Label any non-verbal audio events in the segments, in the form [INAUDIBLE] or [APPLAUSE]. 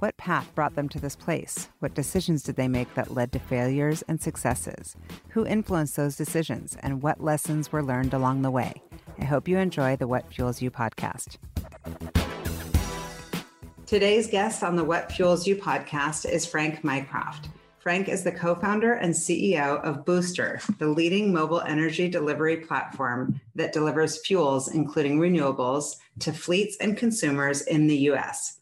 What path brought them to this place? What decisions did they make that led to failures and successes? Who influenced those decisions? And what lessons were learned along the way? I hope you enjoy the What Fuels You podcast. Today's guest on the What Fuels You podcast is Frank Mycroft. Frank is the co founder and CEO of Booster, the leading mobile energy delivery platform that delivers fuels, including renewables, to fleets and consumers in the US.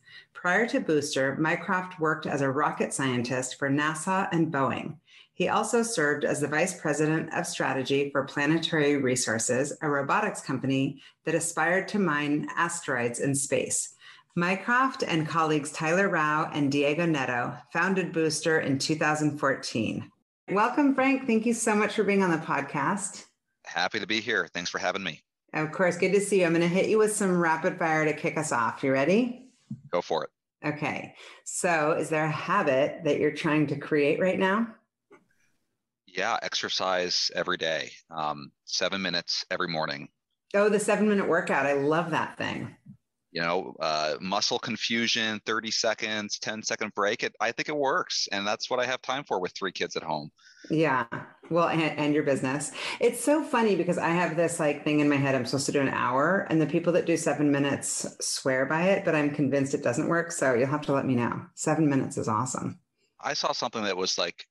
Prior to Booster, Mycroft worked as a rocket scientist for NASA and Boeing. He also served as the vice president of strategy for Planetary Resources, a robotics company that aspired to mine asteroids in space. Mycroft and colleagues Tyler Rao and Diego Neto founded Booster in 2014. Welcome, Frank. Thank you so much for being on the podcast. Happy to be here. Thanks for having me. Of course. Good to see you. I'm going to hit you with some rapid fire to kick us off. You ready? Go for it. Okay. So, is there a habit that you're trying to create right now? Yeah, exercise every day, um, seven minutes every morning. Oh, the seven minute workout. I love that thing. You know, uh, muscle confusion, 30 seconds, 10 second break. It, I think it works. And that's what I have time for with three kids at home. Yeah. Well, and, and, your business. It's so funny because I have this like thing in my head. I'm supposed to do an hour, and the people that do seven minutes swear by it, but I'm convinced it doesn't work. So you'll have to let me know. Seven minutes is awesome. I saw something that was like,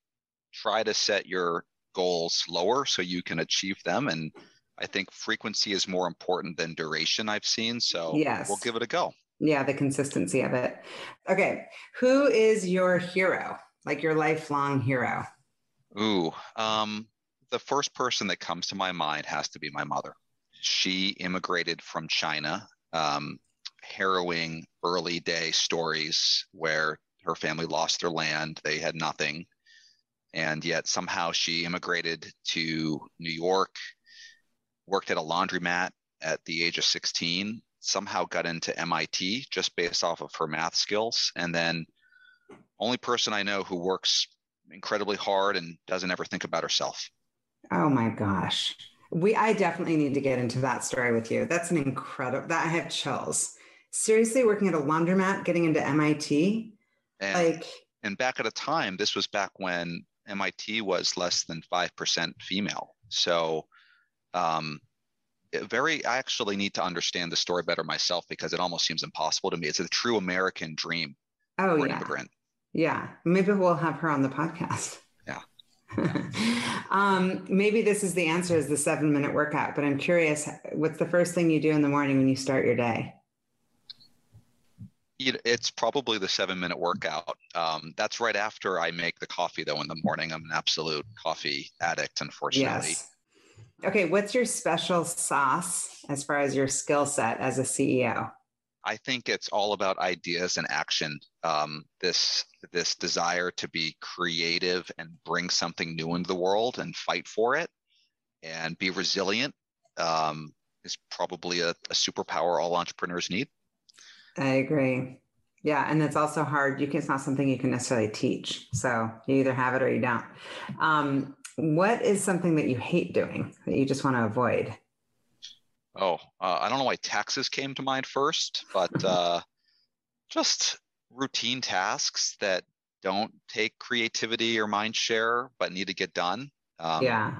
try to set your goals lower so you can achieve them. And I think frequency is more important than duration, I've seen. So yes. we'll give it a go. Yeah, the consistency of it. Okay. Who is your hero? Like your lifelong hero? Ooh, um, the first person that comes to my mind has to be my mother. She immigrated from China, um, harrowing early day stories where her family lost their land, they had nothing. And yet somehow she immigrated to New York, worked at a laundromat at the age of 16, somehow got into MIT just based off of her math skills. And then only person I know who works incredibly hard and doesn't ever think about herself. Oh my gosh. We I definitely need to get into that story with you. That's an incredible that I have chills. Seriously, working at a laundromat, getting into MIT. And, like and back at a time, this was back when MIT was less than five percent female. So um very I actually need to understand the story better myself because it almost seems impossible to me. It's a true American dream. Oh yeah. Immigrant. Yeah, maybe we'll have her on the podcast. Yeah. [LAUGHS] um, maybe this is the answer is the seven minute workout, but I'm curious, what's the first thing you do in the morning when you start your day? It's probably the seven minute workout. Um, that's right after I make the coffee, though, in the morning. I'm an absolute coffee addict, unfortunately. Yes. Okay, what's your special sauce as far as your skill set as a CEO? I think it's all about ideas and action. Um, this this desire to be creative and bring something new into the world and fight for it, and be resilient um, is probably a, a superpower all entrepreneurs need. I agree. Yeah, and it's also hard. You can, it's not something you can necessarily teach. So you either have it or you don't. Um, what is something that you hate doing that you just want to avoid? Oh, uh, I don't know why taxes came to mind first, but [LAUGHS] uh, just routine tasks that don't take creativity or mind share, but need to get done. Um, yeah.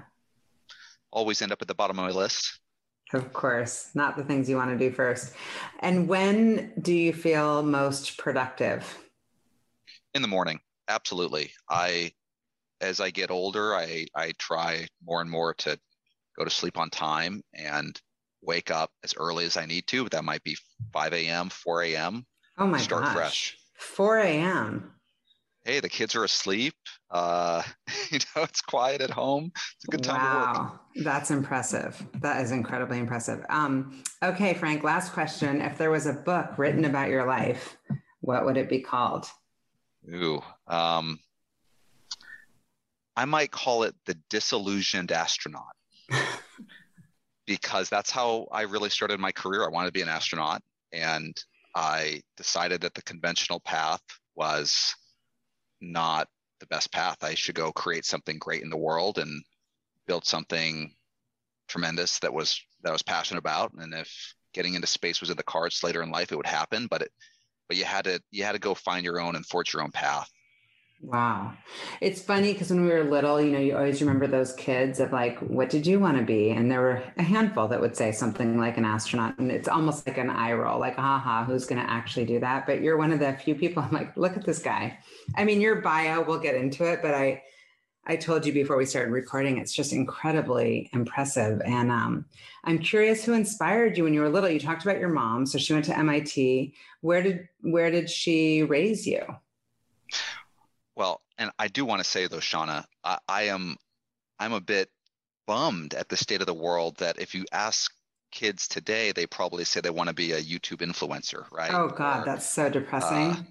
Always end up at the bottom of my list. Of course, not the things you want to do first. And when do you feel most productive? In the morning, absolutely. I, as I get older, I I try more and more to go to sleep on time and wake up as early as I need to. That might be 5 a.m., 4 a.m. Oh my Start gosh. fresh. 4 a.m. Hey, the kids are asleep. Uh, [LAUGHS] you know, it's quiet at home. It's a good time wow. to work. That's impressive. That is incredibly impressive. Um, okay, Frank, last question. If there was a book written about your life, what would it be called? Ooh, um, I might call it the disillusioned astronaut. [LAUGHS] because that's how I really started my career. I wanted to be an astronaut and I decided that the conventional path was not the best path. I should go create something great in the world and build something tremendous that was that I was passionate about. And if getting into space was in the cards later in life, it would happen. But it but you had to you had to go find your own and forge your own path. Wow. It's funny because when we were little, you know, you always remember those kids of like, what did you want to be? And there were a handful that would say something like an astronaut. And it's almost like an eye roll, like, haha, who's going to actually do that? But you're one of the few people I'm like, look at this guy. I mean, your bio, we'll get into it, but I, I told you before we started recording, it's just incredibly impressive. And um, I'm curious who inspired you when you were little. You talked about your mom. So she went to MIT. Where did, where did she raise you? Well, and I do want to say though, Shauna, I, I am I'm a bit bummed at the state of the world that if you ask kids today, they probably say they want to be a YouTube influencer, right? Oh God, or, that's so depressing. Uh,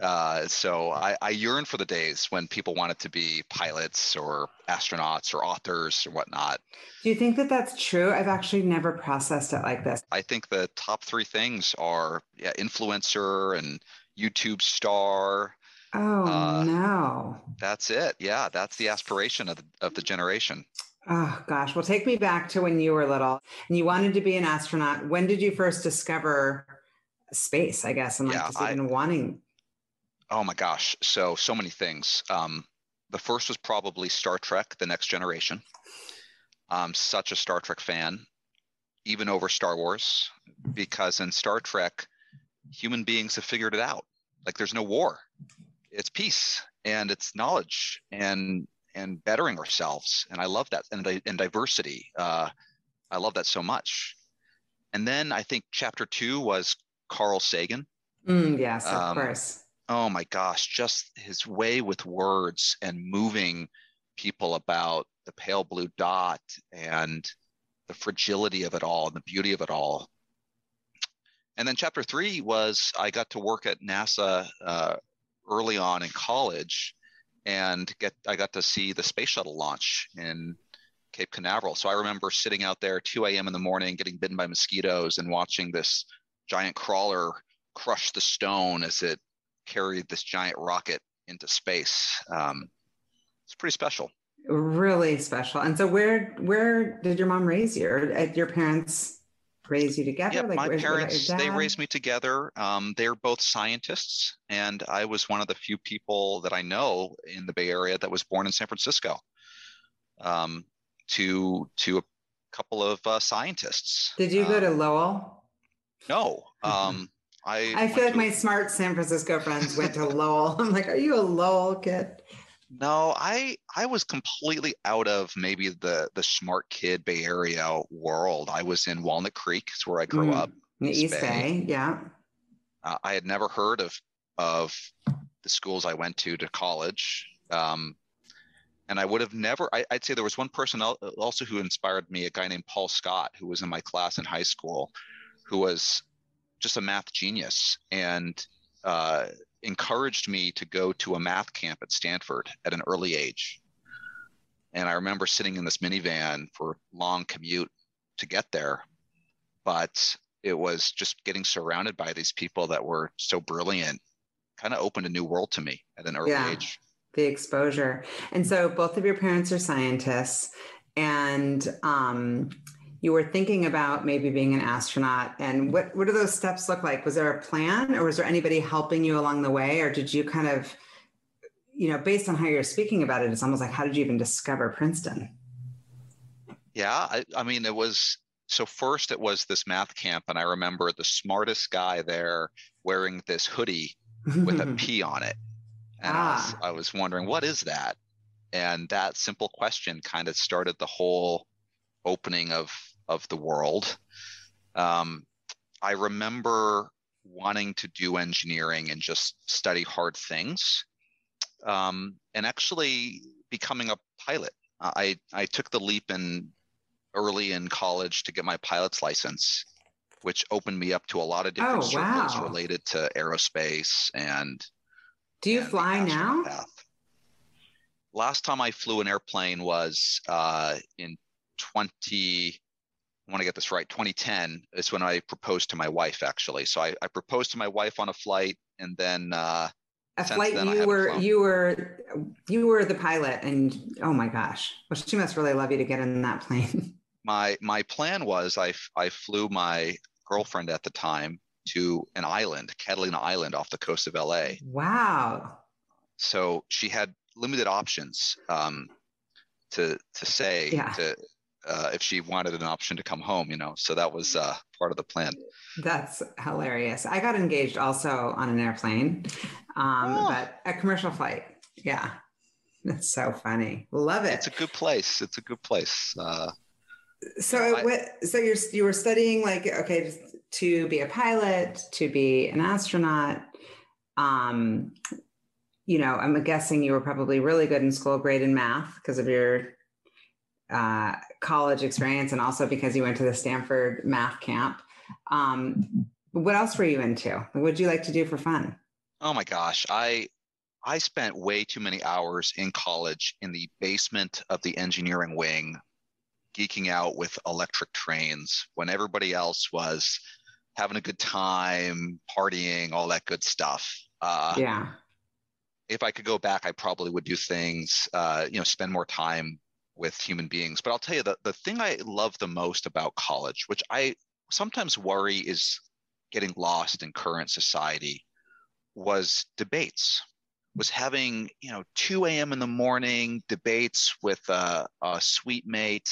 uh, so I, I, yearn for the days when people wanted to be pilots or astronauts or authors or whatnot. Do you think that that's true? I've actually never processed it like this. I think the top three things are yeah, influencer and YouTube star Oh uh, no. That's it. Yeah, that's the aspiration of the, of the generation. Oh gosh. Well, take me back to when you were little and you wanted to be an astronaut. When did you first discover space, I guess, and like yeah, just even I, wanting? Oh my gosh. So so many things. Um, the first was probably Star Trek: The Next Generation. I'm such a Star Trek fan, even over Star Wars, because in Star Trek, human beings have figured it out. Like there's no war it's peace and it's knowledge and and bettering ourselves. And i love that and, and diversity uh, i love that so much. And then i think chapter two was carl sagan. Mm, yes of um, course. oh my gosh just his way with words and moving people about the pale blue dot and the fragility of it all and the beauty of it all. And then chapter three was i got to work at nasa uh, early on in college and get I got to see the space shuttle launch in Cape Canaveral. So I remember sitting out there 2 a.m. in the morning, getting bitten by mosquitoes, and watching this giant crawler crush the stone as it carried this giant rocket into space. Um, it's pretty special. Really special. And so, where where did your mom raise you? Or at your parents' raise you together? Yeah, like, my parents they raised me together. Um, they're both scientists, and I was one of the few people that I know in the Bay Area that was born in San Francisco. Um, to to a couple of uh, scientists. Did you go um, to Lowell? No. [LAUGHS] Um, I I feel like my smart San Francisco friends went to [LAUGHS] Lowell. I'm like, are you a Lowell kid? No, I I was completely out of maybe the the smart kid Bay Area world. I was in Walnut Creek, it's where I grew mm, up. East Bay. Bay, yeah. Uh, I had never heard of of the schools I went to to college, um, and I would have never. I, would say there was one person also who inspired me, a guy named Paul Scott, who was in my class in high school, who was just a math genius and. Uh, encouraged me to go to a math camp at Stanford at an early age. And I remember sitting in this minivan for a long commute to get there. But it was just getting surrounded by these people that were so brilliant, kind of opened a new world to me at an early yeah, age. The exposure. And so both of your parents are scientists. And um, you were thinking about maybe being an astronaut and what what do those steps look like? Was there a plan or was there anybody helping you along the way or did you kind of you know based on how you're speaking about it it's almost like how did you even discover princeton? Yeah i, I mean it was so first it was this math camp and i remember the smartest guy there wearing this hoodie with a [LAUGHS] p on it. And ah. I, was, I was wondering what is that? And that simple question kind of started the whole opening of of the world. Um, I remember wanting to do engineering and just study hard things, um, and actually becoming a pilot. I I took the leap in early in college to get my pilot's license, which opened me up to a lot of different oh, circles wow. related to aerospace and. Do you and fly now? Path. last time I flew an airplane was uh, in 20. I want to get this right. 2010 is when I proposed to my wife, actually. So I, I proposed to my wife on a flight, and then uh, a flight you were you were you were the pilot, and oh my gosh, well, she must really love you to get in that plane. [LAUGHS] My my plan was I I flew my girlfriend at the time to an island, Catalina Island, off the coast of LA. Wow. So she had limited options um, to to say yeah. to uh, if she wanted an option to come home, you know. So that was uh, part of the plan. That's hilarious. I got engaged also on an airplane, um, oh. but a commercial flight. Yeah, that's so funny. Love it. It's a good place. It's a good place. Uh, so I, what? So you're you were studying like okay to be a pilot, to be an astronaut. Um, you know, I'm guessing you were probably really good in school, great in math because of your uh, college experience, and also because you went to the Stanford math camp. Um, what else were you into? What would you like to do for fun? Oh my gosh, I I spent way too many hours in college in the basement of the engineering wing, geeking out with electric trains when everybody else was having a good time, partying, all that good stuff. Uh, yeah. If I could go back, I probably would do things, uh, you know, spend more time with human beings. But I'll tell you the, the thing I love the most about college, which I sometimes worry is getting lost in current society, was debates. Was having you know 2 a.m. in the morning debates with a, a suite mate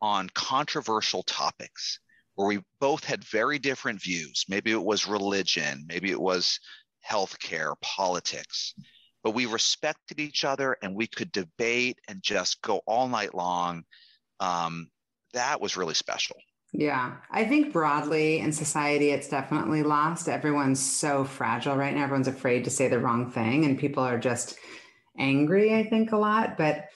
on controversial topics where we both had very different views. Maybe it was religion, maybe it was healthcare, politics, but we respected each other and we could debate and just go all night long. Um, that was really special. Yeah, I think broadly in society, it's definitely lost. Everyone's so fragile right now. Everyone's afraid to say the wrong thing, and people are just angry, I think, a lot. But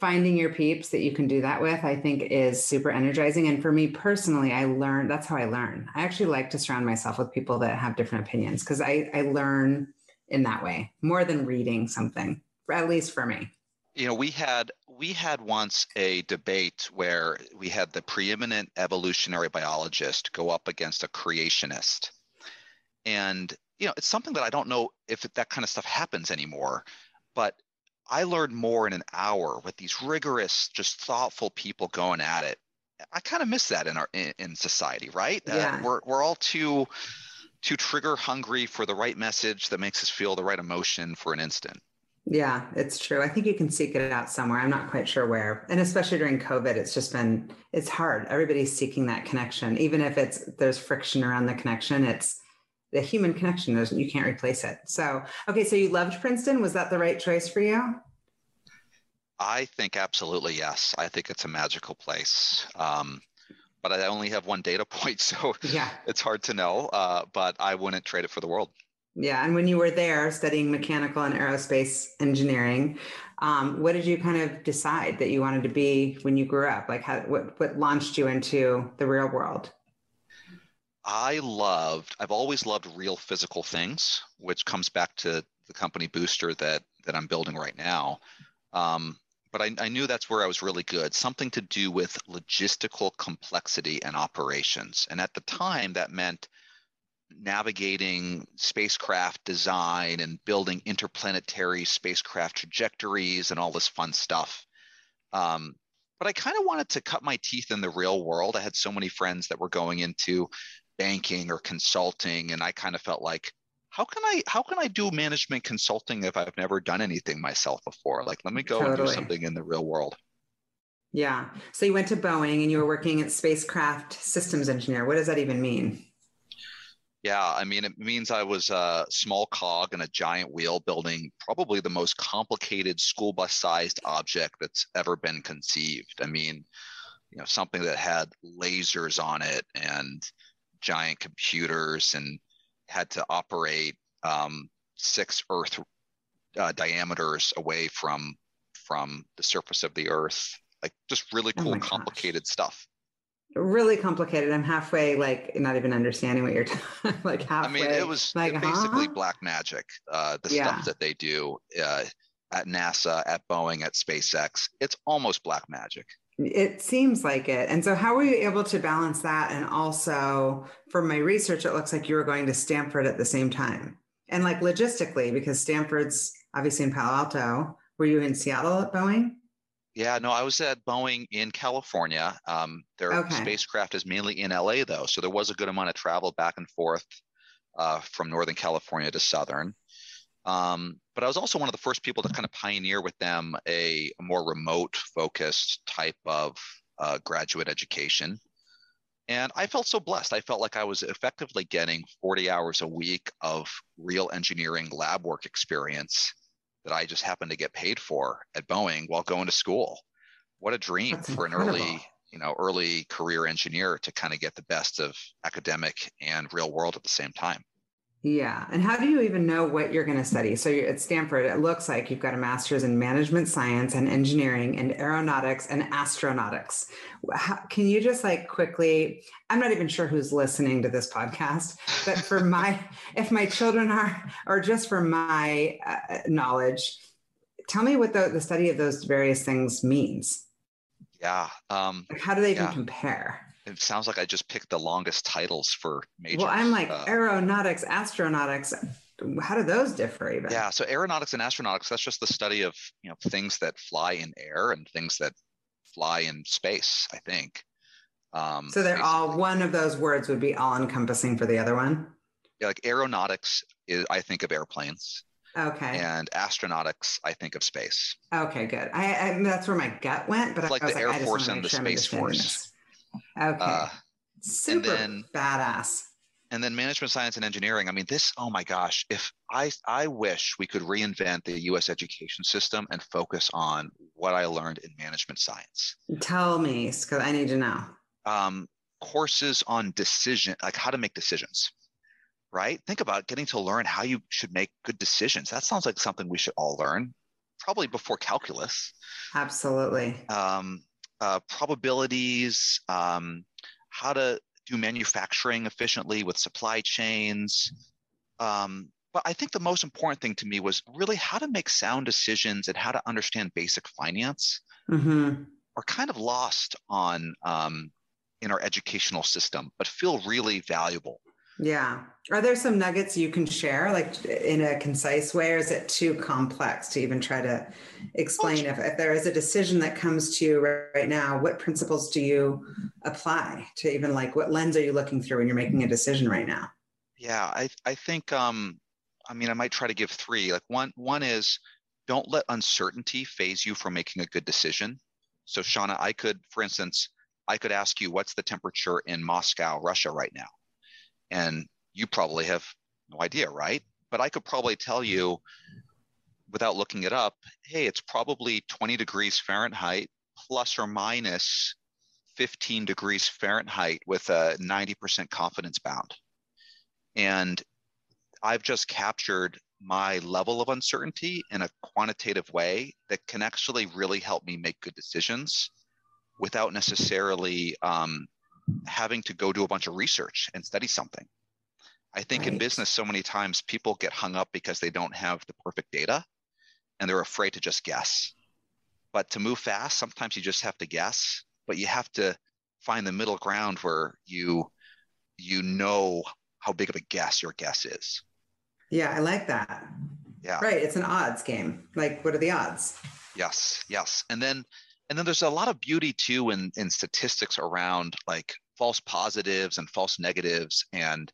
finding your peeps that you can do that with, I think, is super energizing. And for me personally, I learn that's how I learn. I actually like to surround myself with people that have different opinions because I, I learn in that way more than reading something, at least for me. You know, we had we had once a debate where we had the preeminent evolutionary biologist go up against a creationist. And you know, it's something that I don't know if that kind of stuff happens anymore, but I learned more in an hour with these rigorous, just thoughtful people going at it. I kind of miss that in our in, in society, right? Yeah. Uh, we're we're all too too trigger hungry for the right message that makes us feel the right emotion for an instant. Yeah, it's true. I think you can seek it out somewhere. I'm not quite sure where. And especially during COVID, it's just been it's hard. Everybody's seeking that connection. Even if it's there's friction around the connection, it's the human connection. There's you can't replace it. So, okay, so you loved Princeton. Was that the right choice for you? I think absolutely yes. I think it's a magical place. Um, but I only have one data [LAUGHS] point, so yeah, it's hard to know. Uh, but I wouldn't trade it for the world. Yeah, and when you were there studying mechanical and aerospace engineering, um, what did you kind of decide that you wanted to be when you grew up? Like, how, what what launched you into the real world? I loved. I've always loved real physical things, which comes back to the company Booster that that I'm building right now. Um, but I, I, knew that's where I was really good. Something to do with logistical complexity and operations. And at the time, that meant navigating spacecraft design and building interplanetary spacecraft trajectories and all this fun stuff. Um, but I kind of wanted to cut my teeth in the real world. I had so many friends that were going into banking or consulting, and I kind of felt like how can I how can I do management consulting if I've never done anything myself before? Like let me go totally. and do something in the real world. Yeah. So you went to Boeing and you were working at spacecraft systems engineer. What does that even mean? Yeah, I mean, it means I was a small cog in a giant wheel building probably the most complicated school bus sized object that's ever been conceived. I mean, you know, something that had lasers on it and giant computers and had to operate um, six Earth uh, diameters away from from the surface of the Earth. Like just really oh cool, oh complicated gosh. stuff. Really complicated. I'm halfway, like not even understanding what you're talking. [LAUGHS] like halfway. I mean, it was like, basically huh? black magic. Uh, the yeah. stuff that they do. Uh, at NASA, at Boeing, at SpaceX. It's almost black magic. It seems like it. And so, how were you able to balance that? And also, from my research, it looks like you were going to Stanford at the same time. And like logistically, because Stanford's obviously in Palo Alto. Were you in Seattle at Boeing? Yeah, no, I was at Boeing in California. Um, their okay. spacecraft is mainly in LA, though. So there was a good amount of travel back and forth uh, from Northern California to Southern. Um, but I was also one of the first people to kind of pioneer with them a, more remote focused type of uh, graduate education. And I felt so blessed. I felt like I was effectively getting 40 hours a week of real engineering lab work experience that I just happened to get paid for at Boeing while going to school. What a dream That's for incredible. an early, you know, early career engineer to kind of get the best of academic and real world at the same time. Yeah. And how do you even know what you're going to study? So you're at Stanford, it looks like you've got a master's in management science and engineering and aeronautics and astronautics. How, can you just like quickly, I'm not even sure who's listening to this podcast, but for [LAUGHS] my, if my children are, or just for my uh, knowledge, tell me what the, the study of those various things means. Yeah. Um, how do they even yeah. compare? It sounds like I just picked the longest titles for majors. Well, I'm like uh, aeronautics, astronautics. How do those differ even? Yeah, so aeronautics and astronautics, that's just the study of, you know, things that fly in air and things that fly in space, I think. Um, so they're basically. all one of those words would be all encompassing for the other one. Yeah, like aeronautics is I think of airplanes. Okay. And astronautics, I think of space. Okay, good. I, I that's where my gut went, but it's I like the like, Air Force and the Space Force. Okay. Uh, Super then, badass. And then management science and engineering. I mean, this, oh my gosh, if I I wish we could reinvent the US education system and focus on what I learned in management science. Tell me, because I need to know. Um, courses on decision, like how to make decisions, right? Think about getting to learn how you should make good decisions. That sounds like something we should all learn, probably before calculus. Absolutely. Um, uh, probabilities, um, how to do manufacturing efficiently with supply chains. Um, but I think the most important thing to me was really how to make sound decisions and how to understand basic finance. Mm-hmm. Are kind of lost on um, in our educational system, but feel really valuable. Yeah. Are there some nuggets you can share, like in a concise way, or is it too complex to even try to explain? If, if there is a decision that comes to you right now, what principles do you apply to even like what lens are you looking through when you're making a decision right now? Yeah, I, I think, um, I mean, I might try to give three. Like one, one is don't let uncertainty phase you from making a good decision. So, Shauna, I could, for instance, I could ask you, what's the temperature in Moscow, Russia right now? And you probably have no idea, right? But I could probably tell you without looking it up hey, it's probably 20 degrees Fahrenheit plus or minus 15 degrees Fahrenheit with a 90% confidence bound. And I've just captured my level of uncertainty in a quantitative way that can actually really help me make good decisions without necessarily um, having to go do a bunch of research and study something. I think right. in business, so many times people get hung up because they don't have the perfect data and they're afraid to just guess. But to move fast, sometimes you just have to guess, but you have to find the middle ground where you you know how big of a guess your guess is. Yeah, I like that. Yeah. Right. It's an odds game. Like, what are the odds? Yes. Yes. And then and then there's a lot of beauty too in, in statistics around like false positives and false negatives. And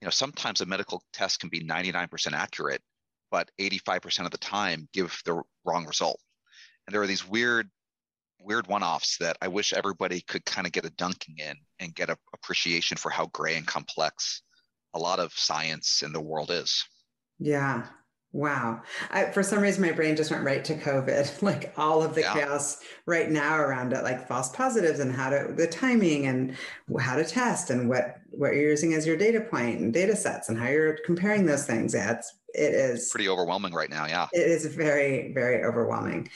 you know sometimes a medical test can be 99% accurate but 85% of the time give the wrong result. And there are these weird weird one-offs that i wish everybody could kind of get a dunking in and get an appreciation for how gray and complex a lot of science in the world is. Yeah Wow. I, for some reason, my brain just went right to COVID, [LAUGHS] like all of the yeah. chaos right now around it, like false positives and how to, the timing and how to test and what, what you're using as your data point and data sets and how you're comparing those things. Yeah, it's, it is pretty overwhelming right now. Yeah. It is very, very overwhelming.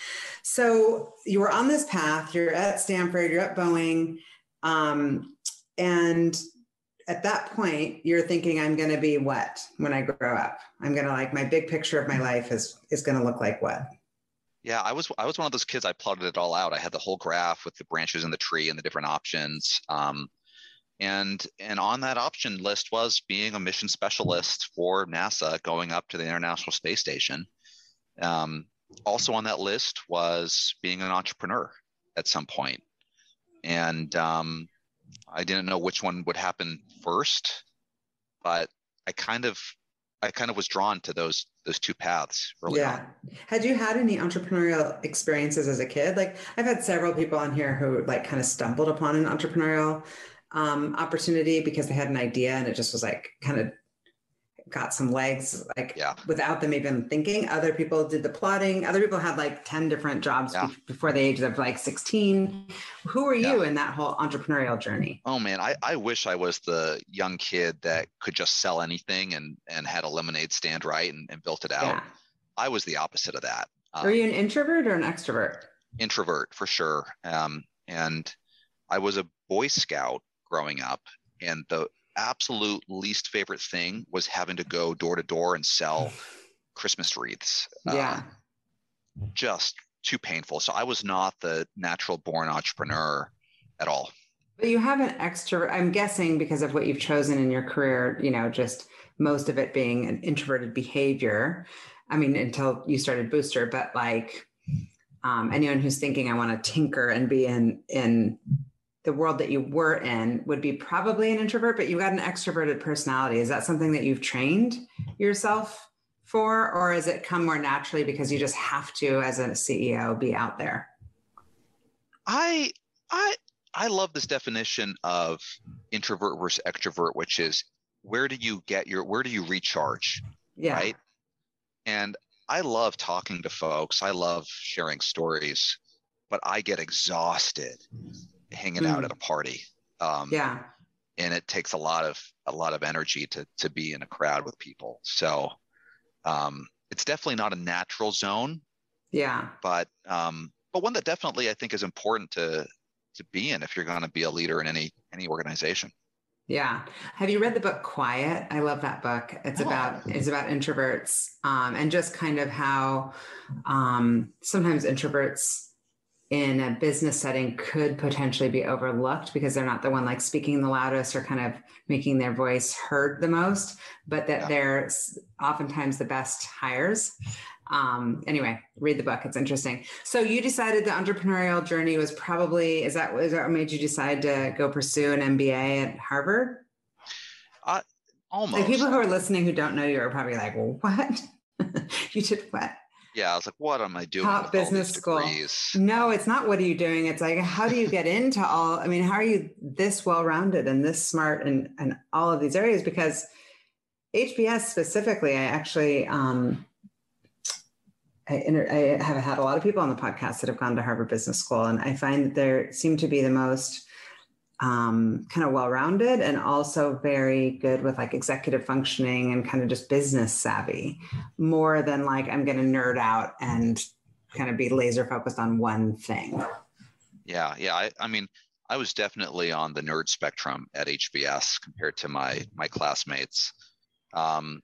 So you were on this path, you're at Stanford, you're at Boeing. Um, and at that point you're thinking i'm going to be what when i grow up i'm going to like my big picture of my life is is going to look like what Yeah, I was I was one of those kids. I plotted it all out. I had the whole graph with the branches and the tree and the different options. Um, and and on that option list was being a mission specialist for NASA, going up to the International Space Station. Um, also on that list was being an entrepreneur at some point, and um, I didn't know which one would happen first, but I kind of I kind of was drawn to those those two paths early yeah. On. Had you had any entrepreneurial experiences as a kid? Like I've had several people on here who like kind of stumbled upon an entrepreneurial um, opportunity because they had an idea and it just was like kind of got some legs like yeah. without them even thinking. Other people did the plotting. Other people had like 10 different jobs yeah. be- before the age of like 16 who were you in that whole entrepreneurial journey? Oh man I, I wish i was the young kid that could just sell anything and and had a lemonade stand right and, and built it out. I was the opposite of that. Um, were you an introvert or an extrovert? Introvert for sure. Um, and i was a boy scout growing up and the absolute least favorite thing was having to go door to door and sell [SIGHS] Christmas wreaths. Yeah. Uh, just too painful. So I was not the natural born entrepreneur at all. But you have an extrovert, I'm guessing because of what you've chosen in your career, you know, just most of it being an introverted behavior. I mean, until you started Booster, but like um, anyone who's thinking I want to tinker and be in in the world that you were in would be probably an introvert, but you've got an extroverted personality. Is that something that you've trained yourself for, or has it come more naturally because you just have to, as a CEO, be out there? I I I love this definition of introvert versus extrovert, which is where do you get your where do you recharge? Yeah. Right. And I love talking to folks. I love sharing stories, but I get exhausted hanging mm. out at a party. Um, yeah. And it takes a lot of a lot of energy to to be in a crowd with people. So um, it's definitely not a natural zone. Yeah. But um, but one that definitely I think is important to to be in if you're going to be a leader in any any organization. Yeah. Have you read the book Quiet? I love that book. It's oh. about it's about introverts um, and just kind of how um, sometimes introverts in a business setting could potentially be overlooked because they're not the one like speaking the loudest or kind of making their voice heard the most, but that yeah. they're oftentimes the best hires. Um, anyway, read the book; it's interesting. So you decided the entrepreneurial journey was probably is that is that what made you decide to go pursue an MBA at Harvard? Uh, almost. Like people who are listening who don't know you are probably like, well, "What? [LAUGHS] you did what?" Yeah, I was like, what am I doing? Top business school. No, it's not what are you doing? It's like, how do you get into all, I mean, how are you this well-rounded and this smart and, and all of these areas? Because HBS specifically, I actually, um, I, I have had a lot of people on the podcast that have gone to Harvard Business School, and I find that there seem to be the most um, kind of well-rounded and also very good with like executive functioning and kind of just business savvy. More than like i'm going to nerd out and kind of be laser focused on one thing. Yeah yeah I, I mean i was definitely on the nerd spectrum at hbs compared to my my classmates. Um,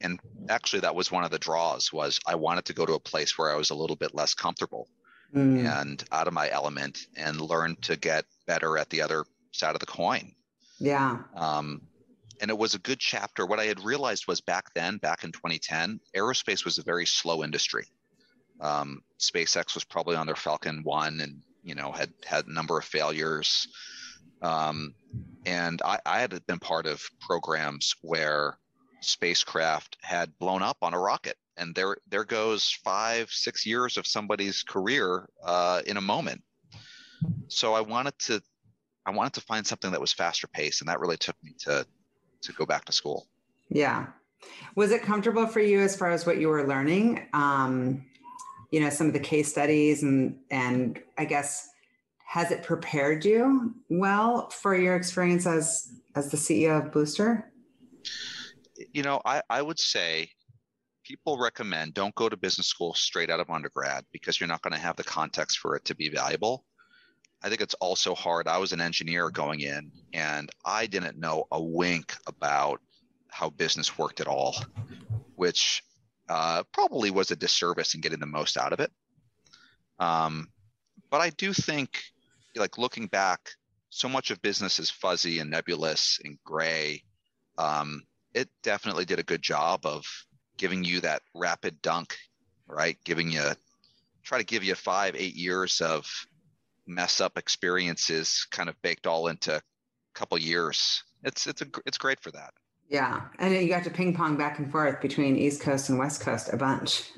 and actually that was one of the draws was i wanted to go to a place where i was a little bit less comfortable mm. and out of my element and learn to get better at the other side of the coin. Yeah. Um, and it was a good chapter. What I had realized was back then, back in 2010, aerospace was a very slow industry. Um, SpaceX was probably on their Falcon One, and you know had had a number of failures. Um, and I, I had been part of programs where spacecraft had blown up on a rocket, and there there goes five six years of somebody's career uh, in a moment. So I wanted to I wanted to find something that was faster paced, and that really took me to to go back to school. Yeah. Was it comfortable for you as far as what you were learning? Um, you know, some of the case studies and and I guess has it prepared you well for your experience as as the CEO of Booster? You know, I, I would say people recommend don't go to business school straight out of undergrad because you're not going to have the context for it to be valuable. I think it's also hard. I was an engineer going in, and I didn't know a wink about how business worked at all, which uh, probably was a disservice in getting the most out of it. Um, but I do think, like looking back, so much of business is fuzzy and nebulous and gray. Um, it definitely did a good job of giving you that rapid dunk, right? Giving you, try to give you five, eight years of mess up experiences kind of baked all into a couple years. It's, it's, a, it's great for that. Yeah. And you got to ping pong back and forth between East Coast and West Coast a bunch.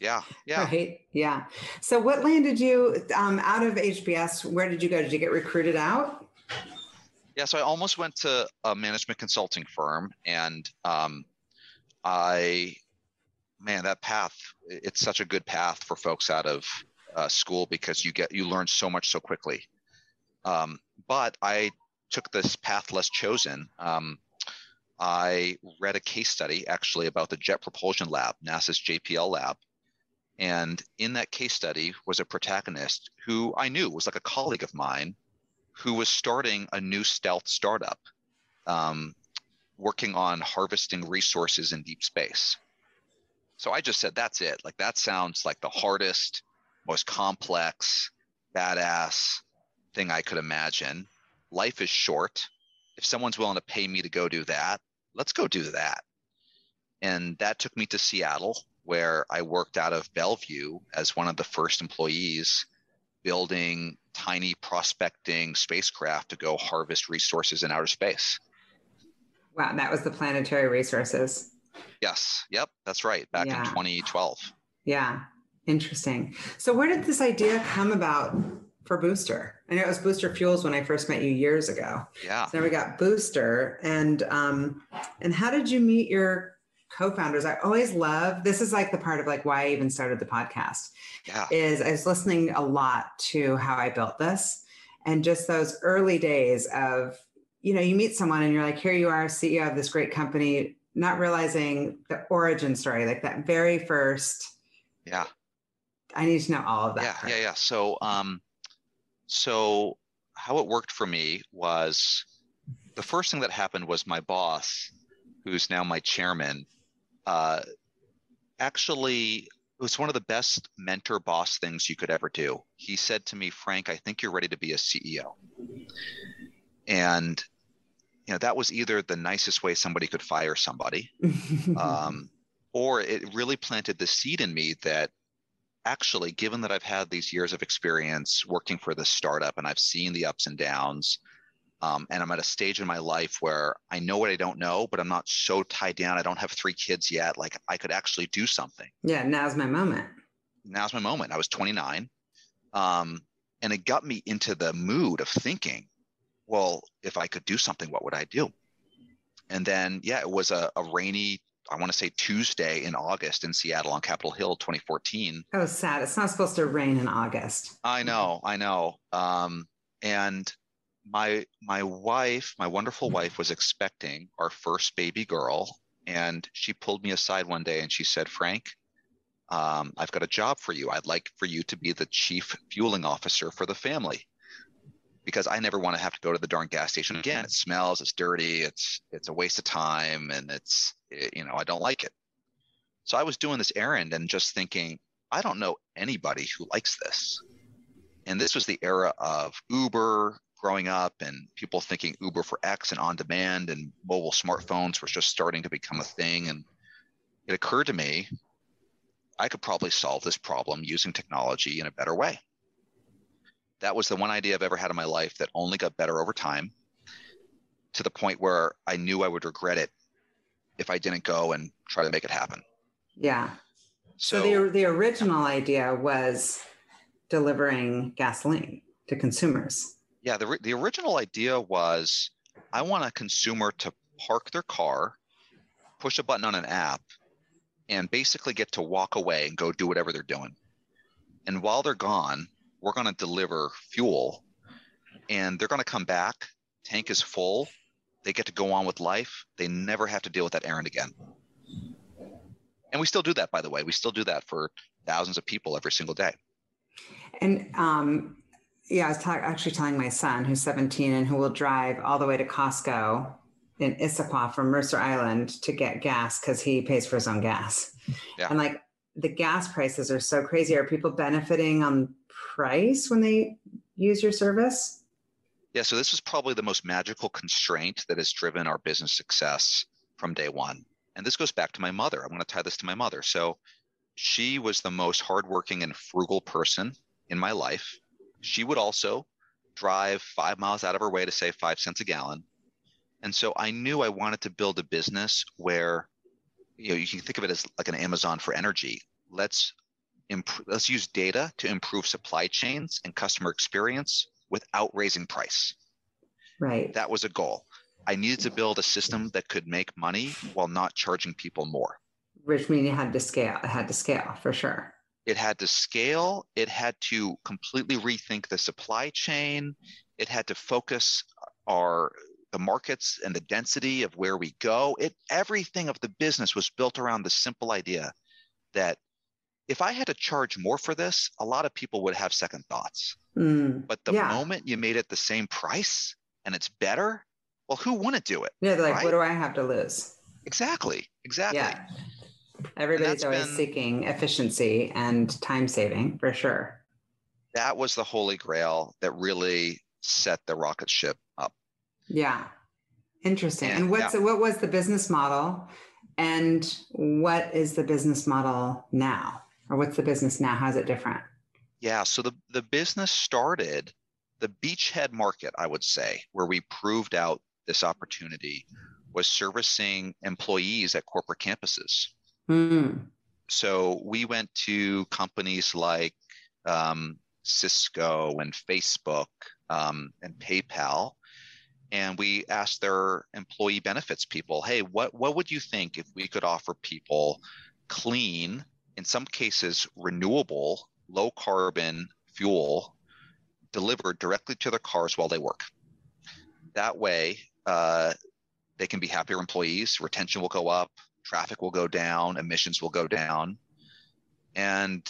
Yeah. [LAUGHS] Yeah. Right. Yeah. So what landed you um, out of HBS? Where did you go? Did you get recruited out? Yeah. So I almost went to a management consulting firm and um, I, man, that path, it's such a good path for folks out of uh, school because you get, you learn so much so quickly. Um, but I took this path less chosen. Um, I read a case study actually about the Jet Propulsion Lab, NASA's JPL lab. And in that case study was a protagonist who I knew was like a colleague of mine who was starting a new stealth startup um, working on harvesting resources in deep space. So I just said, that's it. Like, that sounds like the hardest, most complex, badass thing I could imagine. Life is short. If someone's willing to pay me to go do that, let's go do that. And that took me to Seattle, where I worked out of Bellevue as one of the first employees building tiny prospecting spacecraft to go harvest resources in outer space. Wow, that was the planetary resources. Yes, yep, that's right, back yeah. in 2012. Yeah, interesting. So, where did this idea come about for Booster? I know it was Booster Fuels when I first met you years ago. Yeah. So now we got Booster, and um, and how did you meet your co-founders i always love this is like the part of like why i even started the podcast yeah. is i was listening a lot to how i built this and just those early days of you know you meet someone and you're like here you are ceo of this great company not realizing the origin story like that very first yeah i need to know all of that yeah part. yeah yeah so um so how it worked for me was the first thing that happened was my boss who's now my chairman uh, actually it was one of the best mentor boss things you could ever do. He said to me, Frank, I think you're ready to be a CEO. And you know that was either the nicest way somebody could fire somebody, [LAUGHS] um, or it really planted the seed in me that actually, given that I've had these years of experience working for this startup and I've seen the ups and downs, um, and I'm at a stage in my life where I know what I don't know, but I'm not so tied down. I don't have three kids yet. Like I could actually do something. Yeah, now's my moment. Now's my moment. I was 29. Um, and it got me into the mood of thinking, well, if I could do something, what would I do? And then, yeah, it was a, a rainy, I want to say Tuesday in August in Seattle on Capitol Hill 2014. Oh, sad. It's not supposed to rain in August. I know, I know. Um, and my my wife, my wonderful mm-hmm. wife, was expecting our first baby girl, and she pulled me aside one day and she said, "Frank, um, I've got a job for you. I'd like for you to be the chief fueling officer for the family." Because I never want to have to go to the darn gas station again. Mm-hmm. It smells, it's dirty, it's it's a waste of time, and it's it, you know I don't like it. So I was doing this errand and just thinking, I don't know anybody who likes this. And this was the era of Uber growing up and people thinking Uber for X and on demand and mobile smartphones were just starting to become a thing. And it occurred to me, I could probably solve this problem using technology in a better way. That was the one idea I've ever had in my life that only got better over time to the point where I knew I would regret it if I didn't go and try to make it happen. Yeah. So, so the, the original idea was delivering gasoline to consumers. Yeah, the, the original idea was I want a consumer to park their car, push a button on an app, and basically get to walk away and go do whatever they're doing. And while they're gone, we're going to deliver fuel and they're going to come back. Tank is full. They get to go on with life. They never have to deal with that errand again. And we still do that, by the way. We still do that for thousands of people every single day. And um, yeah, I was ta- actually telling my son, who's 17 and who will drive all the way to Costco in Issaquah from Mercer Island to get gas because he pays for his own gas. Yeah. And like, the gas prices are so crazy. Are people benefiting on price when they use your service? Yeah, so this is probably the most magical constraint that has driven our business success from day one. And this goes back to my mother. I'm going to tie this to my mother. So she was the most hardworking and frugal person in my life. She would also drive five miles out of her way to save five cents a gallon. And so I knew I wanted to build a business where, you know, you can think of it as like an Amazon for energy. Let's improve, let's use data to improve supply chains and customer experience without raising price. Right. That was a goal. I needed to build a system that could make money while not charging people more. Which means it had to scale. It had to scale for sure. It had to scale. It had to completely rethink the supply chain. It had to focus our the markets and the density of where we go. It everything of the business was built around the simple idea that if I had to charge more for this, a lot of people would have second thoughts. Mm, but the yeah. moment you made it the same price and it's better, well, who wouldn't do it? Yeah, they're like, right? what do I have to lose? Exactly. Exactly. Yeah. Everybody's always been, seeking efficiency and time saving for sure. That was the holy grail that really set the rocket ship up. Yeah. Interesting. And, and what's yeah. what was the business model and what is the business model now? Or what's the business now? How's it different? Yeah, so the, the business started the beachhead market, I would say, where we proved out this opportunity was servicing employees at corporate campuses. Mm. So we went to companies like um, Cisco and Facebook um, and PayPal, and we asked their employee benefits people, "Hey, what what would you think if we could offer people clean, in some cases renewable, low carbon fuel delivered directly to their cars while they work?" That way, uh, they can be happier employees. Retention will go up traffic will go down, emissions will go down. And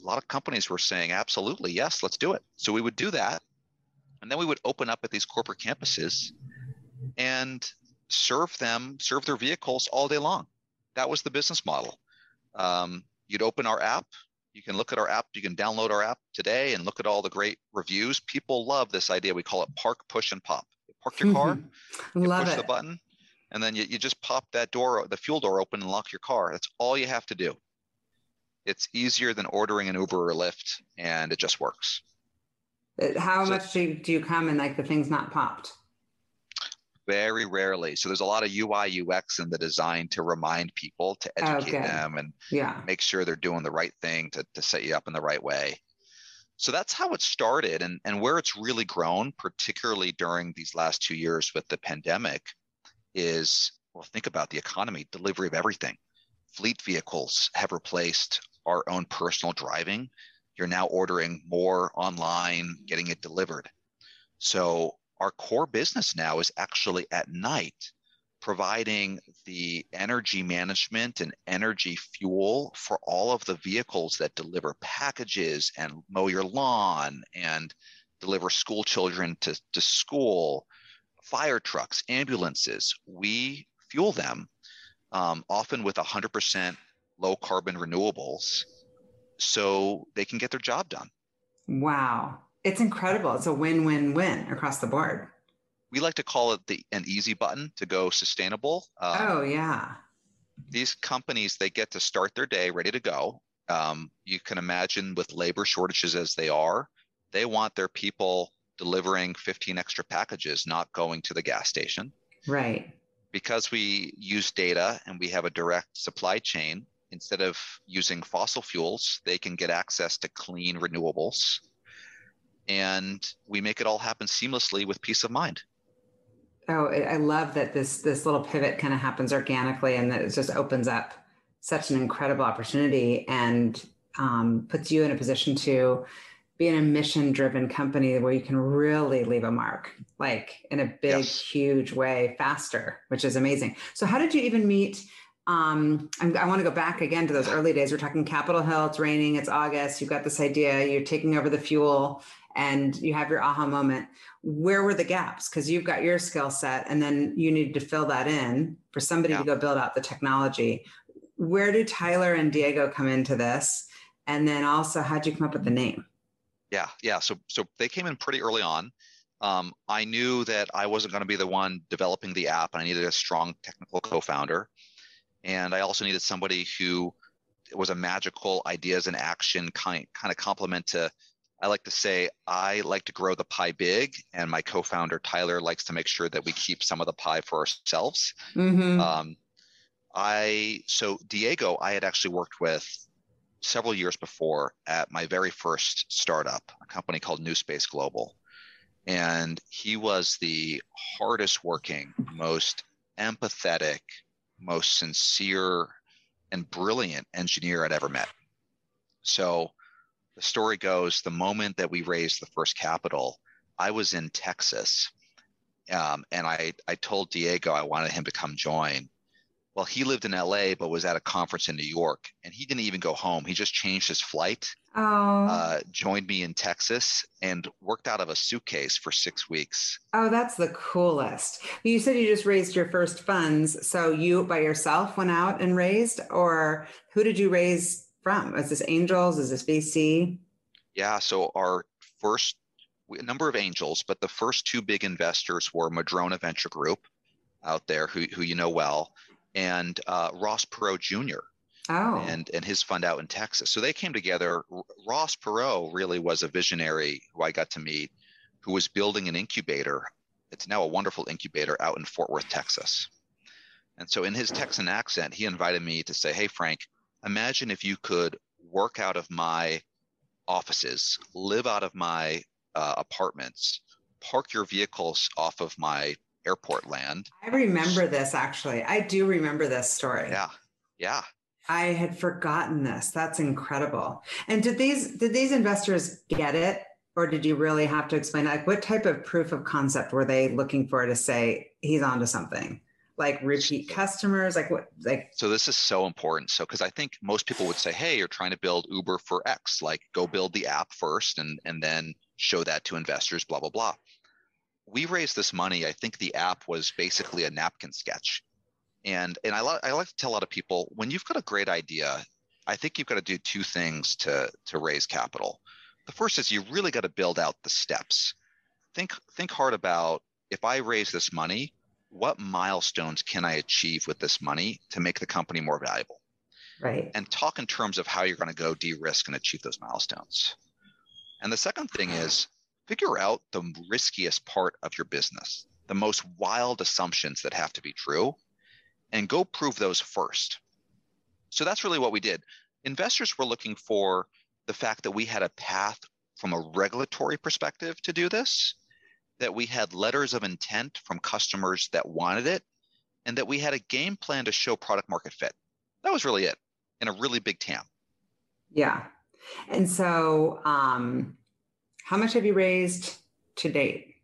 a lot of companies were saying, absolutely, yes, let's do it. So we would do that. And then we would open up at these corporate campuses and serve them, serve their vehicles all day long. That was the business model. Um, you'd open our app. You can look at our app. You can download our app today and look at all the great reviews. People love this idea. We call it park, push, and pop. You park your car, [LAUGHS] you love push it. the button, and then you, you just pop that door, the fuel door open and lock your car. That's all you have to do. It's easier than ordering an Uber or Lyft, and it just works. Uh, how so, much do, do you come and like the thing's not popped? Very rarely. So there's a lot of UI UX in the design to remind people to educate okay. them and yeah. make sure they're doing the right thing to, to set you up in the right way. So that's how it started and, and where it's really grown, particularly during these last two years with the pandemic, is well, think about the economy, delivery of everything. Fleet vehicles have replaced our own personal driving. You're now ordering more online, getting it delivered. So our core business now is actually at night providing the energy management and energy fuel for all of the vehicles that deliver packages and mow your lawn and deliver school children to, to school fire trucks, ambulances, we fuel them um, often with 100% low carbon renewables so they can get their job done. Wow. It's incredible. It's a win win win across the board. We like to call it the an easy button to go sustainable. Um, oh, yeah. These companies, they get to start their day ready to go. Um, you can imagine with labor shortages as they are, they want their people delivering 15 extra packages, not going to the gas station. Right. Because we use data and we have a direct supply chain, instead of using fossil fuels, they can get access to clean renewables. And we make it all happen seamlessly with peace of mind. Oh, I love that this this little pivot kind of happens organically and that it just opens up such an incredible opportunity and um, puts you in a position to be in a mission driven company where you can really leave a mark like in a big yes. huge way faster which is amazing so how did you even meet um, i want to go back again to those early days we're talking capitol hill it's raining it's august you've got this idea you're taking over the fuel and you have your aha moment where were the gaps because you've got your skill set and then you needed to fill that in for somebody yeah. to go build out the technology where do Tyler and Diego come into this? And then also, how'd you come up with the name? Yeah, yeah. So so they came in pretty early on. Um, I knew that I wasn't going to be the one developing the app, and I needed a strong technical co-founder, and I also needed somebody who was a magical ideas and action kind kind of complement to. I like to say I like to grow the pie big, and my co-founder Tyler likes to make sure that we keep some of the pie for ourselves. Mm-hmm. Um, I so Diego, I had actually worked with several years before at my very first startup, a company called New Space Global. And he was the hardest working, most empathetic, most sincere, and brilliant engineer I'd ever met. So the story goes the moment that we raised the first capital, I was in Texas. Um, and I, I told Diego I wanted him to come join well, he lived in LA but was at a conference in New York, and he didn't even go home. He just changed his flight, oh. uh, joined me in Texas, and worked out of a suitcase for six weeks. Oh, that's the coolest. You said you just raised your first funds, so you by yourself went out and raised, or who did you raise from? Is this angels? Is this VC? Yeah, so our first a number of angels, but the first two big investors were Madrona Venture Group out there, who who you know well and uh, Ross Perot Jr. Oh. And and his fund out in Texas. So they came together. Ross Perot really was a visionary who I got to meet, who was building an incubator. It's now a wonderful incubator out in Fort Worth, Texas. And so in his Texan accent, he invited me to say, "Hey Frank, imagine if you could work out of my offices, live out of my uh, apartments, park your vehicles off of my airport land. I remember this actually. I do remember this story. Yeah. Yeah. I had forgotten this. That's incredible. And did these did these investors get it or did you really have to explain like what type of proof of concept were they looking for to say he's onto something? Like repeat customers, like what like So this is so important. So cuz I think most people would say, "Hey, you're trying to build Uber for X, like go build the app first and and then show that to investors, blah blah blah." we raised this money. I think the app was basically a napkin sketch. And and I, lo- I like to tell a lot of people when you've got a great idea, I think you've got to do two things to to raise capital. The first is you really got to build out the steps. Think think hard about if I raise this money, what milestones can I achieve with this money to make the company more valuable? Right. And talk in terms of how you're going to go de-risk and achieve those milestones. And the second thing is figure out the riskiest part of your business, the most wild assumptions that have to be true, and go prove those first. So that's really what we did. Investors were looking for the fact that we had a path from a regulatory perspective to do this, that we had letters of intent from customers that wanted it, and that we had a game plan to show product market fit. That was really it in a really big TAM. Yeah. And so, um, how much have you raised to date?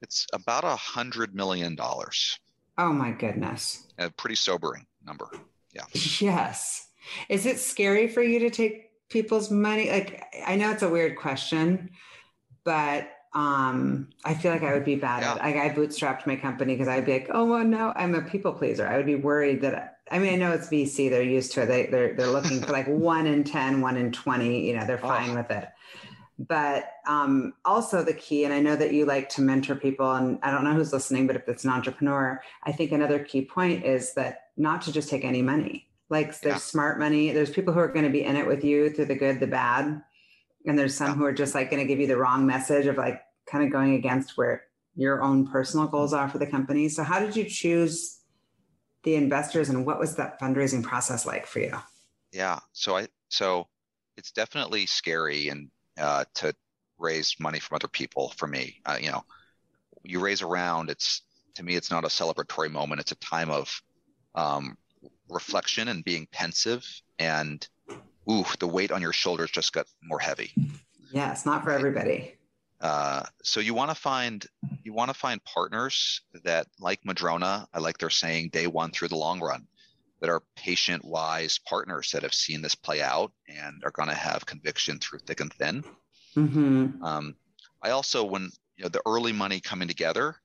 It's about a hundred million dollars. Oh my goodness. A pretty sobering number. Yeah. Yes. Is it scary for you to take people's money? Like I know it's a weird question, but um, I feel like I would be bad yeah. at. Like I bootstrapped my company because I'd be like, oh well, no, I'm a people pleaser. I would be worried that. I mean, I know it's VC; they're used to it. They, they're they're looking for like [LAUGHS] one in 10, one in twenty. You know, they're fine oh. with it but um, also the key and i know that you like to mentor people and i don't know who's listening but if it's an entrepreneur i think another key point is that not to just take any money like there's yeah. smart money there's people who are going to be in it with you through the good the bad and there's some who are just like going to give you the wrong message of like kind of going against where your own personal goals are for the company so how did you choose the investors and what was that fundraising process like for you yeah so i so it's definitely scary and uh, to raise money from other people for me. Uh, you know, you raise a round, it's to me, it's not a celebratory moment. It's a time of um, reflection and being pensive and ooh, the weight on your shoulders just got more heavy. Yeah, it's not for everybody. Uh, so you want to find you want to find partners that like Madrona, I like they're saying day one through the long run, that are patient, wise partners that have seen this play out and are going to have conviction through thick and thin. Mm-hmm. Um, I also, when you know the early money coming together,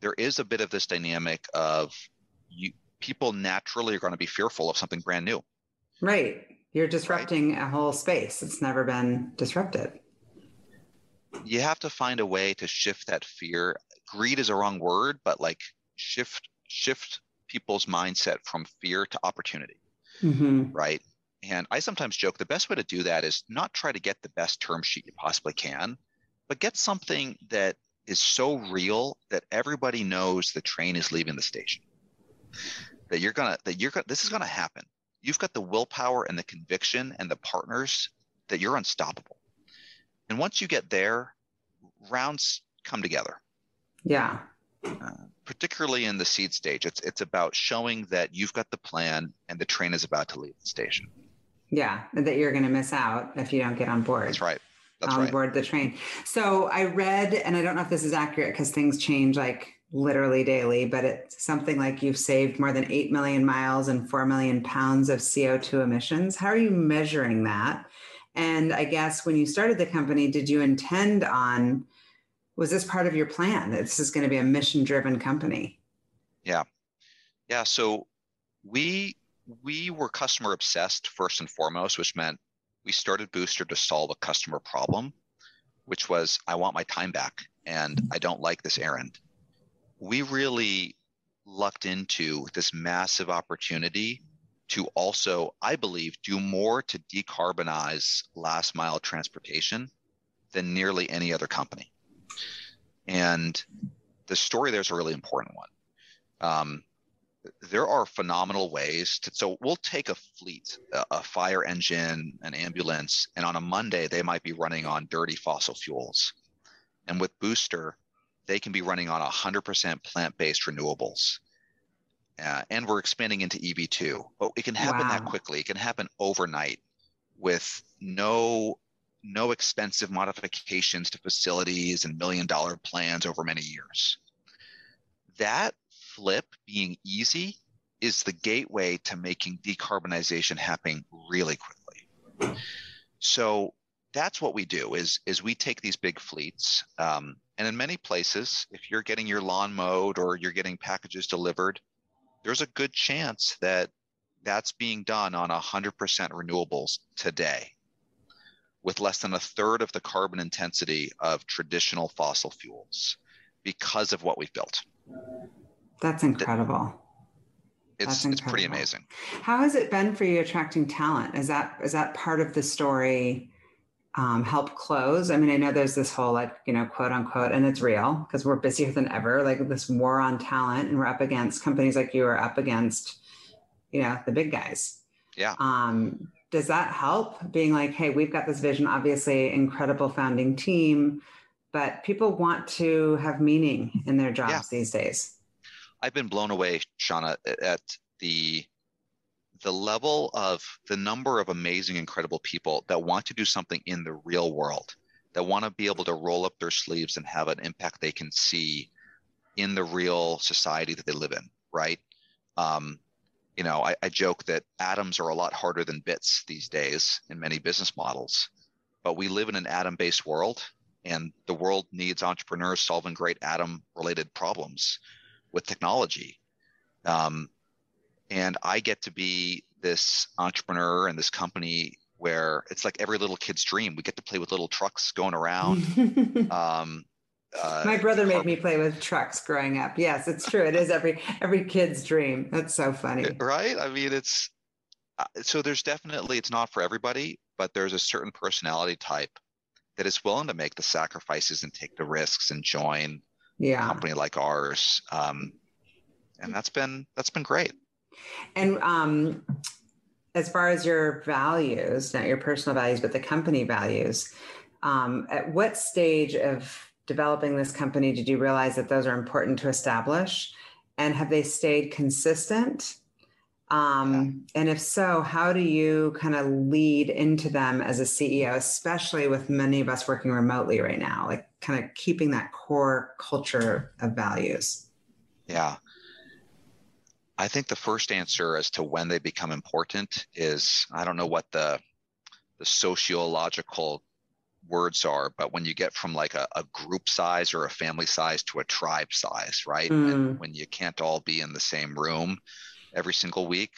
there is a bit of this dynamic of you people naturally are going to be fearful of something brand new. Right. You're disrupting right? a whole space. It's never been disrupted. You have to find a way to shift that fear. Greed is a wrong word, but like shift shift people's mindset from fear to opportunity. Mm-hmm. Right. And I sometimes joke the best way to do that is not try to get the best term sheet you possibly can, but get something that is so real that everybody knows the train is leaving the station. That you're gonna that you're gonna this is gonna happen. You've got the willpower and the conviction and the partners that you're unstoppable. And once you get there, rounds come together. Yeah. Uh, particularly in the seed stage, it's it's about showing that you've got the plan and the train is about to leave the station. Yeah, that you're going to miss out if you don't get on board. That's right. That's on right. board the train. So I read, and I don't know if this is accurate because things change like literally daily, but it's something like you've saved more than 8 million miles and 4 million pounds of CO2 emissions. How are you measuring that? And I guess when you started the company, did you intend on, was this part of your plan that this is going to be a mission driven company? Yeah. Yeah. So we, we were customer obsessed first and foremost, which meant we started Booster to solve a customer problem, which was I want my time back and I don't like this errand. We really lucked into this massive opportunity to also, I believe, do more to decarbonize last mile transportation than nearly any other company. And the story there is a really important one. Um, there are phenomenal ways to so we'll take a fleet a, a, fire engine an ambulance and on a monday they might be running on dirty fossil fuels and with booster they can be running on 100% plant-based renewables uh, and we're expanding into EV too but it can happen wow. that quickly it can happen overnight with no no expensive modifications to facilities and million dollar plans over many years that flip being easy is the gateway to making decarbonization happen really quickly. So that's what we do is is we take these big fleets um, and in many places if you're getting your lawn mowed or you're getting packages delivered there's a good chance that that's being done on 100% renewables today with less than a third of the carbon intensity of traditional fossil fuels because of what we've built that's incredible. It's That's incredible. it's pretty amazing. How has it been for you attracting talent? Is that is that part of the story? Um, help close. I mean, I know there's this whole like you know quote unquote, and it's real because we're busier than ever. Like this war on talent, and we're up against companies like you are up against, you know, the big guys. Yeah. Um, does that help? Being like, hey, we've got this vision. Obviously, incredible founding team, but people want to have meaning in their jobs yeah. these days. I've been blown away, Shauna, at the the level of the number of amazing, incredible people that want to do something in the real world, that want to be able to roll up their sleeves and have an impact they can see in the real society that they live in, right? Um, you know, I, I joke that atoms are a lot harder than bits these days in many business models, but we live in an atom-based world, and the world needs entrepreneurs solving great atom-related problems with technology. Um, and I get to be this entrepreneur and this company where it's like every little kid's dream. We get to play with little trucks going around. [LAUGHS] um, uh, My brother made me play with trucks growing up. Yes, it's true. It is every every kid's dream. That's so funny, right? I mean, it's uh, so there's definitely it's not for everybody, but there's a certain personality type that is willing to make the sacrifices and take the risks and join yeah. a company like ours. Um, and that's been that's been great. And um, as far as your values, not your personal values, but the company values, um, at what stage of developing this company did you realize that those are important to establish? And have they stayed consistent? Um, yeah. And if so, how do you kind of lead into them as a CEO, especially with many of us working remotely right now, like kind of keeping that core culture of values? Yeah. I think the first answer as to when they become important is I don't know what the the sociological words are, but when you get from like a, a group size or a family size to a tribe size, right? Mm. when you can't all be in the same room, every single week,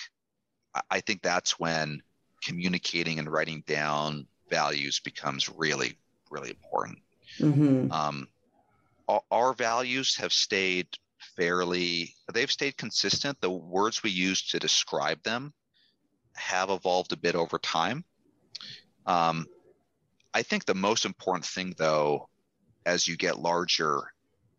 I think that's when communicating and writing down values becomes really, really important. Mm-hmm. Um, our values have stayed fairly, they've stayed consistent. The words we use to describe them have evolved a bit over time. Um, I think the most important thing, though, as you get larger,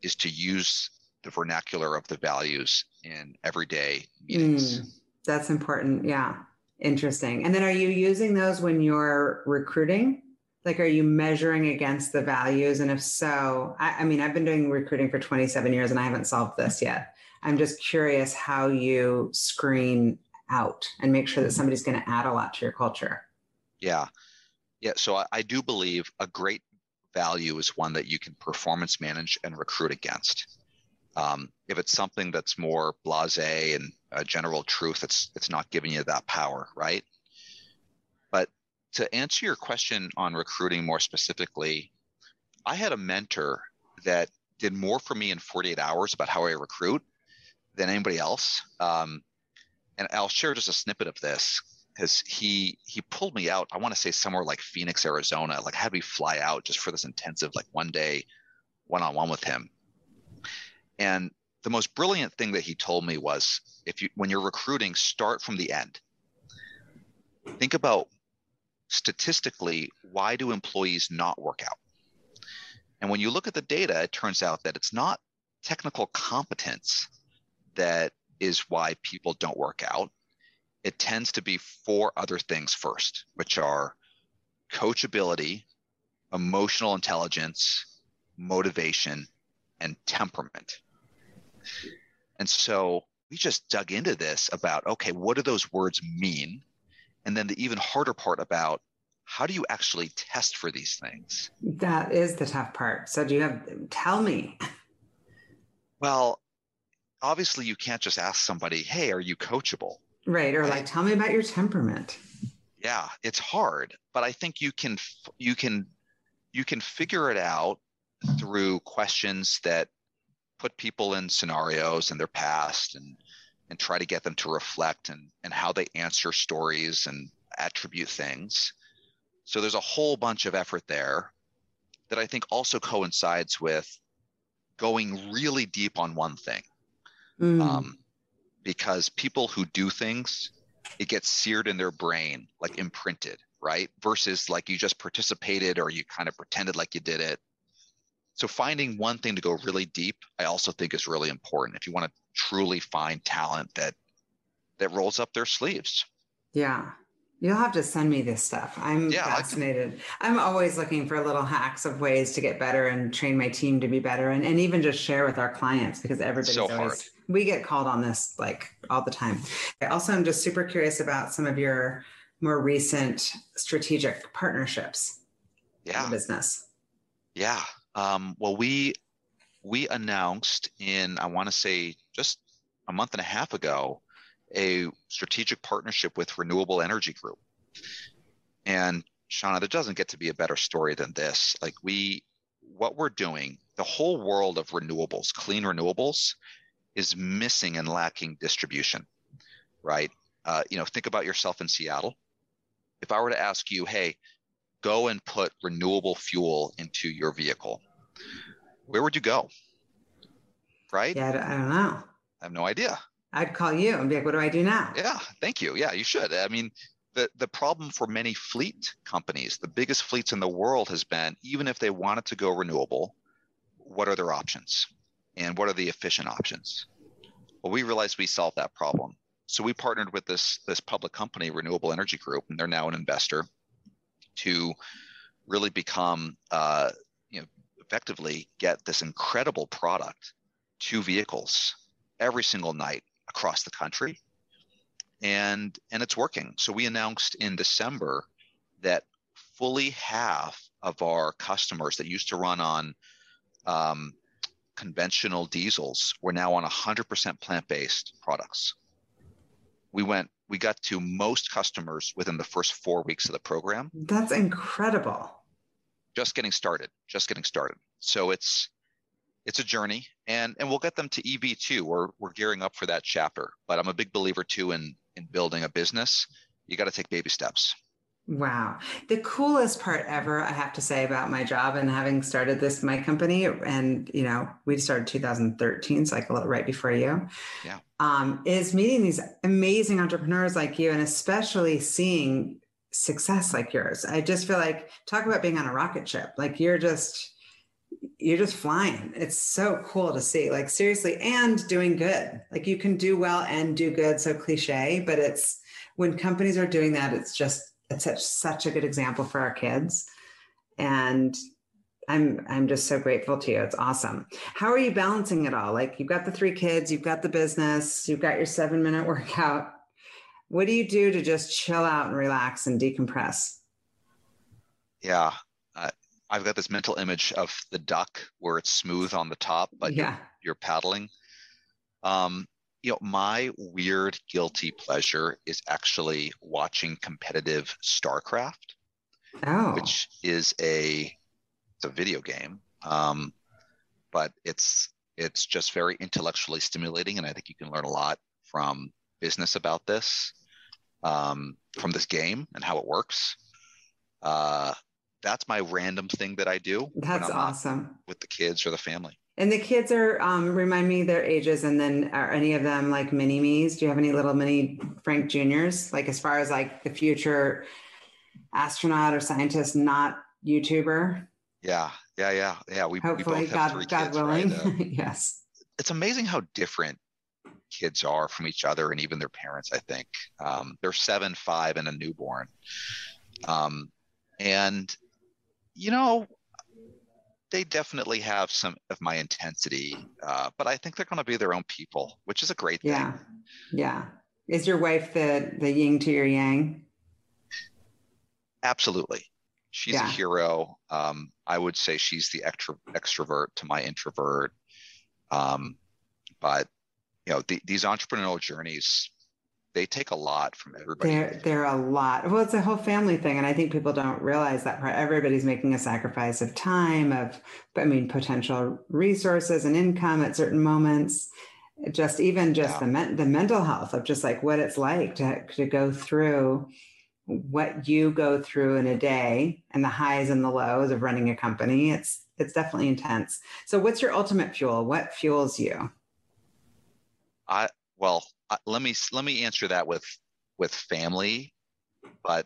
is to use the vernacular of the values in everyday meetings. Mm, that's important. Yeah. Interesting. And then are you using those when you're recruiting? Like, are you measuring against the values? And if so, I, I mean, I've been doing recruiting for 27 years and I haven't solved this yet. I'm just curious how you screen out and make sure that somebody's going to add a lot to your culture. Yeah. Yeah. So I, I do believe a great value is one that you can performance manage and recruit against. Um, if it's something that's more blasé and a general truth, it's it's not giving you that power, right? To answer your question on recruiting more specifically, I had a mentor that did more for me in 48 hours about how I recruit than anybody else. Um, and I'll share just a snippet of this because he he pulled me out. I want to say somewhere like Phoenix, Arizona. Like had me fly out just for this intensive, like one day, one on one with him. And the most brilliant thing that he told me was if you when you're recruiting, start from the end. Think about statistically, why do employees not work out? And when you look at the data, it turns out that it's not technical competence that is why people don't work out. It tends to be four other things first, which are coachability, emotional intelligence, motivation, and temperament. And so we just dug into this about okay, what do those words mean? And then the even harder part about how do you actually test for these things? That is the tough part. So do you have tell me? Well, obviously you can't just ask somebody, "Hey, are you coachable?" Right, or right? like tell me about your temperament. Yeah, it's hard, but I think you can you can you can figure it out through questions that put people in scenarios and their past and and try to get them to reflect and and how they answer stories and attribute things. So there's a whole bunch of effort there that I think also coincides with going really deep on one thing. Mm. Um, because people who do things, it gets seared in their brain, like imprinted, right? Versus like you just participated or you kind of pretended like you did it so finding one thing to go really deep, I also think is really important if you want to truly find talent that that rolls up their sleeves. Yeah. You'll have to send me this stuff. I'm yeah, fascinated. I'm always looking for little hacks of ways to get better and train my team to be better and, and even just share with our clients because everybody's so always hard. we get called on this like all the time. I also am just super curious about some of your more recent strategic partnerships yeah. in business. Yeah. Um, well, we we announced in I want to say just a month and a half ago a strategic partnership with Renewable Energy Group. And Shauna, there doesn't get to be a better story than this. Like we, what we're doing, the whole world of renewables, clean renewables, is missing and lacking distribution, right? Uh, you know, think about yourself in Seattle. If I were to ask you, hey, go and put renewable fuel into your vehicle, where would you go? Right? Yeah, I don't know. I have no idea. I'd call you and be like, what do I do now? Yeah, thank you. Yeah, you should. I mean, the, the problem for many fleet companies, the biggest fleets in the world has been even if they wanted to go renewable, what are their options? And what are the efficient options? Well, we realized we solved that problem. So we partnered with this this public company, Renewable Energy Group, and they're now an investor to really become, uh, you know, effectively get this incredible product to vehicles every single night across the country. And and it's working. So we announced in December that fully half of our customers that used to run on um, conventional diesels were now on 100% plant-based products. We went we got to most customers within the first four weeks of the program. That's incredible. Just getting started. Just getting started. So it's it's a journey, and and we'll get them to EV too. We're we're gearing up for that chapter. But I'm a big believer too in in building a business. You got to take baby steps. Wow. The coolest part ever, I have to say, about my job and having started this, my company, and, you know, we started 2013, so like a little right before you. Yeah. Um, is meeting these amazing entrepreneurs like you and especially seeing success like yours. I just feel like, talk about being on a rocket ship. Like you're just, you're just flying. It's so cool to see, like seriously, and doing good. Like you can do well and do good. So cliche, but it's when companies are doing that, it's just it's such such a good example for our kids. And i'm i'm just so grateful to you. It's awesome. How are you balancing it all? Like you've got the three kids you've got the business you've got your seven minute [LAUGHS] workout. What do you do to just chill out and relax and decompress? Yeah uh, i've got this mental image of the duck where it's smooth on the top but yeah. you're, you're paddling. Um, you know, my weird guilty pleasure is actually watching competitive StarCraft, oh. which is a it's a video game, um, but it's it's just very intellectually stimulating, and I think you can learn a lot from business about this, um, from this game and how it works. Uh, that's my random thing that I do. That's awesome with the kids or the family. And the kids are um, remind me their ages, and then are any of them like mini me's? Do you have any little mini Frank Juniors? Like as far as like the future astronaut or scientist, not YouTuber. Yeah, yeah, yeah, yeah. We hopefully we both God, have three God kids, willing. Right? Uh, [LAUGHS] yes. It's amazing how different kids are from each other and even their parents. I think um, they're seven, five, and a newborn. Um, and you know, they definitely have some of my intensity, uh, but I think they're going to be their own people, which is a great thing. Yeah, yeah. Is your wife the the yin to your yang? Absolutely, she's yeah. a hero. Um, I would say she's the extro- extrovert to my introvert. Um, but you know, the, these entrepreneurial journeys they take a lot from everybody. They're, they're a lot. Well, it's a whole family thing. And I think people don't realize that part. everybody's making a sacrifice of time, of, I mean, potential resources and income at certain moments. Just even just yeah. the, men, the mental health of just like what it's like to, to go through what you go through in a day and the highs and the lows of running a company. It's, it's definitely intense. So what's your ultimate fuel? What fuels you? I, well, uh, let me let me answer that with with family, but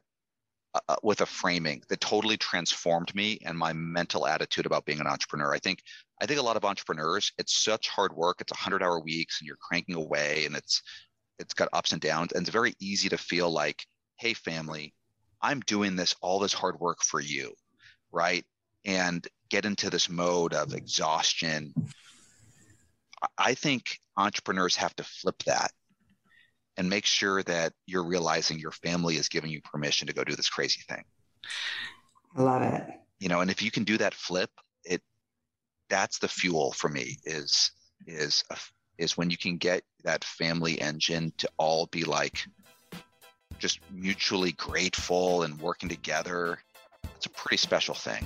uh, uh, with a framing that totally transformed me and my mental attitude about being an entrepreneur. I think I think a lot of entrepreneurs, it's such hard work. It's a hundred hour weeks, and you're cranking away, and it's it's got ups and downs, and it's very easy to feel like, hey, family, I'm doing this all this hard work for you, right? And get into this mode of exhaustion. I think entrepreneurs have to flip that and make sure that you're realizing your family is giving you permission to go do this crazy thing. I love it. You know, and if you can do that flip, it that's the fuel for me is is a, is when you can get that family engine to all be like just mutually grateful and working together. It's a pretty special thing.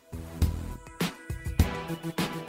Thank you.